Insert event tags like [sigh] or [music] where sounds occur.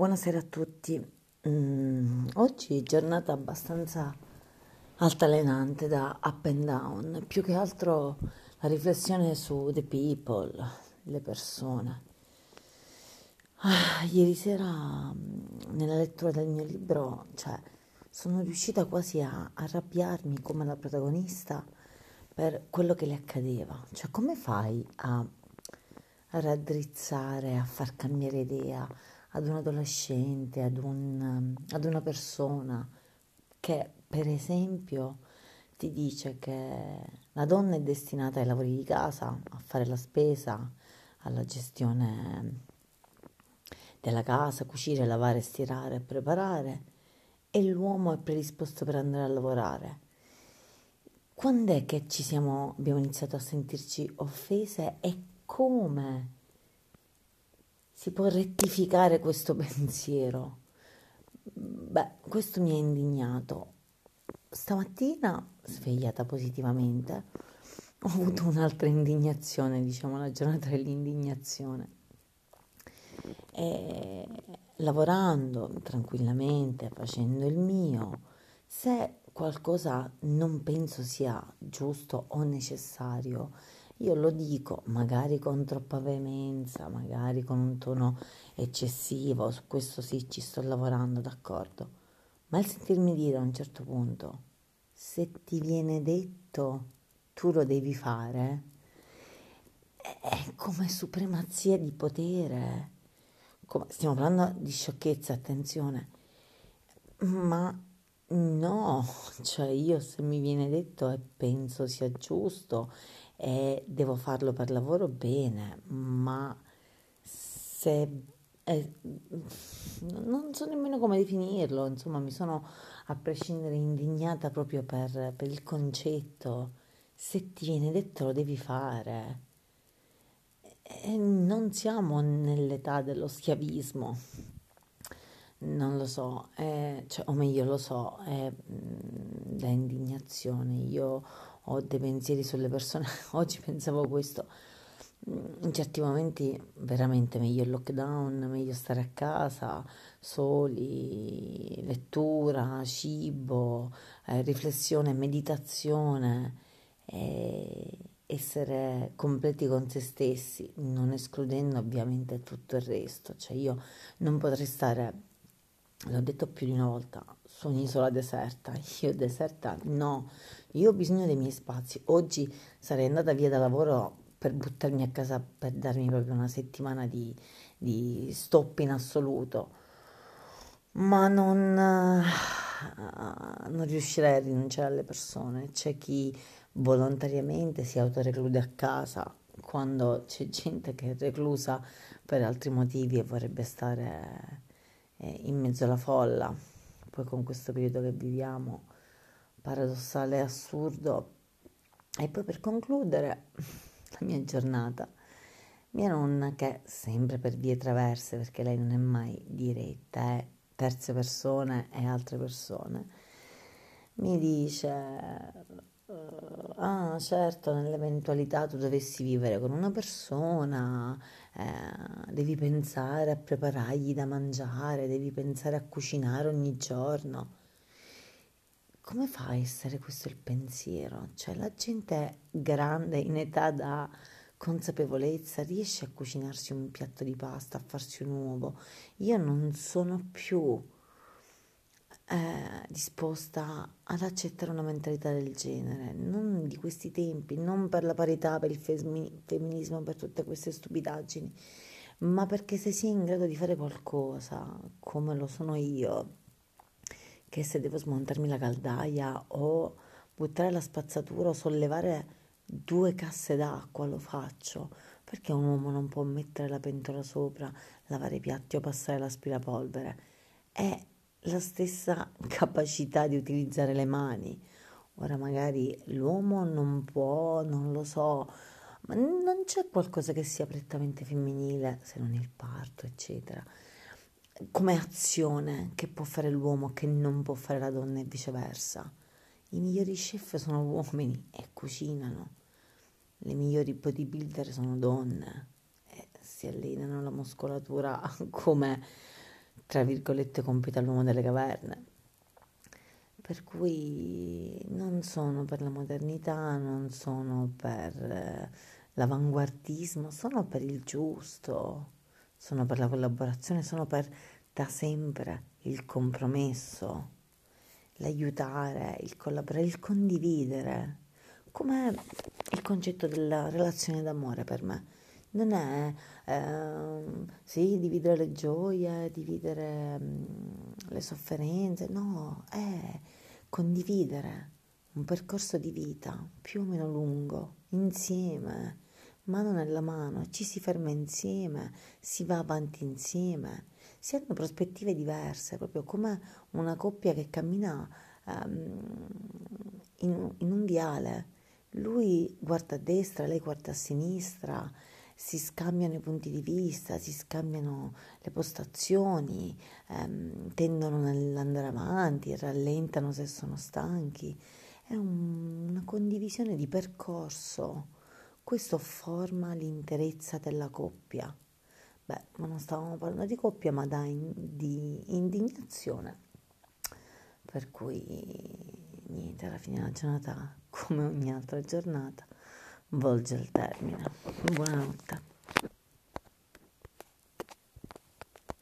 Buonasera a tutti. Mm, oggi giornata abbastanza altalenante da up and down, più che altro la riflessione su the people, le persone. Ah, ieri sera mm, nella lettura del mio libro, cioè, sono riuscita quasi a arrabbiarmi come la protagonista per quello che le accadeva. Cioè, come fai a, a raddrizzare, a far cambiare idea? Ad un adolescente, ad, un, ad una persona che per esempio ti dice che la donna è destinata ai lavori di casa, a fare la spesa, alla gestione della casa, cucire, lavare, stirare, preparare e l'uomo è predisposto per andare a lavorare. Quando è che ci siamo, abbiamo iniziato a sentirci offese e come? Si può rettificare questo [laughs] pensiero? Beh, questo mi ha indignato. Stamattina, svegliata positivamente, ho avuto un'altra indignazione, diciamo la giornata dell'indignazione. E lavorando tranquillamente, facendo il mio, se qualcosa non penso sia giusto o necessario, io lo dico, magari con troppa veemenza, magari con un tono eccessivo, su questo sì ci sto lavorando, d'accordo. Ma il sentirmi dire a un certo punto, se ti viene detto, tu lo devi fare, è come supremazia di potere. Come, stiamo parlando di sciocchezza, attenzione. Ma no, [laughs] cioè io se mi viene detto e penso sia giusto e devo farlo per lavoro bene, ma se eh, non so nemmeno come definirlo, insomma mi sono a prescindere indignata proprio per, per il concetto, se ti viene detto lo devi fare. E non siamo nell'età dello schiavismo, non lo so, eh, cioè, o meglio lo so, è da indignazione. Io ho dei pensieri sulle persone. [laughs] Oggi pensavo questo. In certi momenti veramente meglio il lockdown, meglio stare a casa, soli, lettura, cibo, eh, riflessione, meditazione, eh, essere completi con se stessi, non escludendo ovviamente tutto il resto. Cioè io non potrei stare, l'ho detto più di una volta, su un'isola deserta. Io deserta no, io ho bisogno dei miei spazi. Oggi sarei andata via da lavoro per buttarmi a casa per darmi proprio una settimana di, di stop in assoluto, ma non, non riuscirei a rinunciare alle persone. C'è chi volontariamente si autoreclude a casa quando c'è gente che è reclusa per altri motivi e vorrebbe stare eh, in mezzo alla folla. Poi con questo periodo che viviamo paradossale e assurdo. E poi per concludere [laughs] la mia giornata, mia nonna che sempre per vie traverse, perché lei non è mai diretta, è terze persone e altre persone, mi dice, ah certo, nell'eventualità tu dovessi vivere con una persona, eh, devi pensare a preparargli da mangiare, devi pensare a cucinare ogni giorno come fa a essere questo il pensiero? Cioè la gente grande in età da consapevolezza riesce a cucinarsi un piatto di pasta, a farsi un uovo. Io non sono più eh, disposta ad accettare una mentalità del genere, non di questi tempi, non per la parità, per il femi- femminismo, per tutte queste stupidaggini, ma perché se si è in grado di fare qualcosa, come lo sono io, che se devo smontarmi la caldaia o buttare la spazzatura o sollevare due casse d'acqua lo faccio perché un uomo non può mettere la pentola sopra, lavare i piatti o passare l'aspirapolvere. È la stessa [laughs] capacità di utilizzare le mani. Ora magari l'uomo non può, non lo so, ma non c'è qualcosa che sia prettamente femminile se non il parto, eccetera come azione che può fare l'uomo che non può fare la donna e viceversa. I migliori chef sono uomini e cucinano, le migliori bodybuilder sono donne e si allenano la muscolatura [laughs] come tra virgolette, compito all'uomo delle caverne. Per cui non sono per la modernità, non sono per eh, l'avanguardismo, sono per il giusto, sono per la collaborazione, sono per da sempre il compromesso, l'aiutare, il collaborare, il condividere. Come il concetto della relazione d'amore per me. Non è, eh, sì, dividere le gioie, dividere mh, le sofferenze, no, è condividere un percorso di vita più o meno lungo, insieme, mano nella mano, ci si ferma insieme, si va avanti insieme, si hanno prospettive diverse, proprio come una coppia che cammina um, in, in un viale. Lui guarda a destra, lei guarda a sinistra, si scambiano i punti di vista, si scambiano le postazioni, ehm, tendono nell'andare avanti, rallentano se sono stanchi. È un, una condivisione di percorso. Questo forma l'interezza della coppia. Beh, ma non stavamo parlando di coppia, ma in, di indignazione. Per cui niente, alla fine della giornata, [laughs] come ogni altra giornata, volge al termine. Buonanotte.